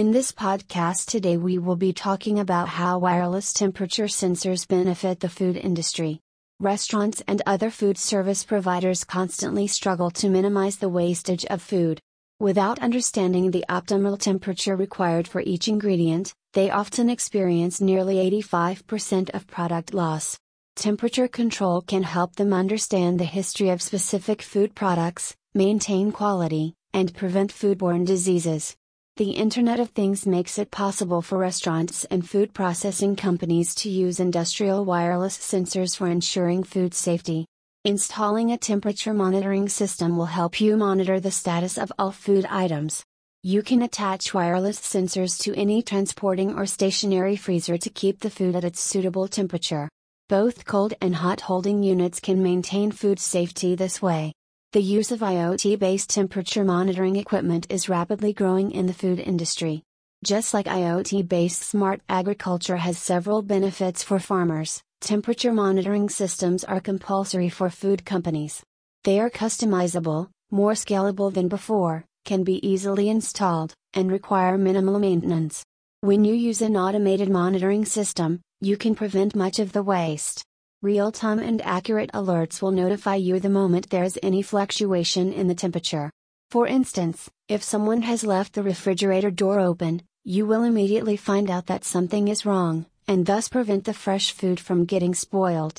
In this podcast today, we will be talking about how wireless temperature sensors benefit the food industry. Restaurants and other food service providers constantly struggle to minimize the wastage of food. Without understanding the optimal temperature required for each ingredient, they often experience nearly 85% of product loss. Temperature control can help them understand the history of specific food products, maintain quality, and prevent foodborne diseases. The Internet of Things makes it possible for restaurants and food processing companies to use industrial wireless sensors for ensuring food safety. Installing a temperature monitoring system will help you monitor the status of all food items. You can attach wireless sensors to any transporting or stationary freezer to keep the food at its suitable temperature. Both cold and hot holding units can maintain food safety this way. The use of IoT based temperature monitoring equipment is rapidly growing in the food industry. Just like IoT based smart agriculture has several benefits for farmers, Temperature monitoring systems are compulsory for food companies. They are customizable, more scalable than before, can be easily installed, and require minimal maintenance. When you use an automated monitoring system, you can prevent much of the waste. Real time and accurate alerts will notify you the moment there is any fluctuation in the temperature. For instance, if someone has left the refrigerator door open, you will immediately find out that something is wrong, and thus prevent the fresh food from getting spoiled.